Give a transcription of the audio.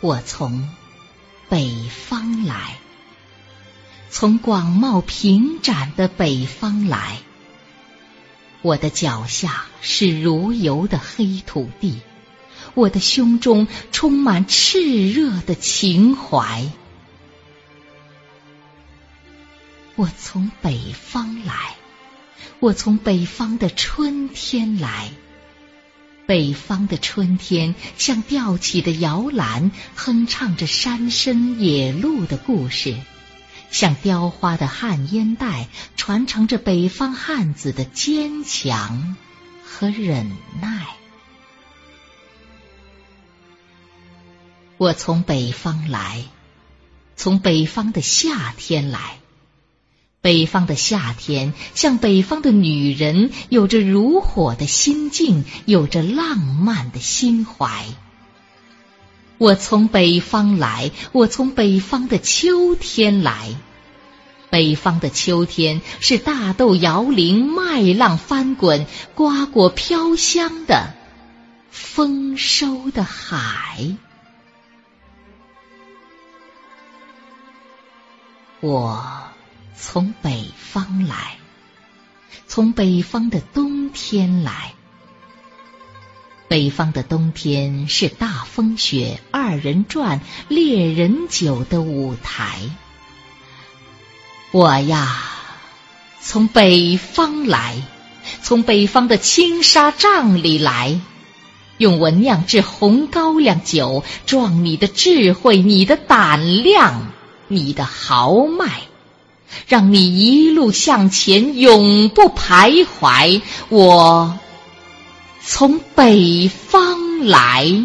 我从北方来，从广袤平展的北方来。我的脚下是如油的黑土地，我的胸中充满炽热的情怀。我从北方来，我从北方的春天来。北方的春天像吊起的摇篮，哼唱着山深野鹿的故事。像雕花的旱烟袋，传承着北方汉子的坚强和忍耐。我从北方来，从北方的夏天来。北方的夏天，像北方的女人，有着如火的心境，有着浪漫的心怀。我从北方来，我从北方的秋天来。北方的秋天是大豆摇铃、麦浪翻滚、瓜果飘香的丰收的海。我从北方来，从北方的冬天来。北方的冬天是大风雪、二人转、猎人酒的舞台。我呀，从北方来，从北方的青纱帐里来，用我酿制红高粱酒，壮你的智慧，你的胆量，你的豪迈，让你一路向前，永不徘徊。我从北方来。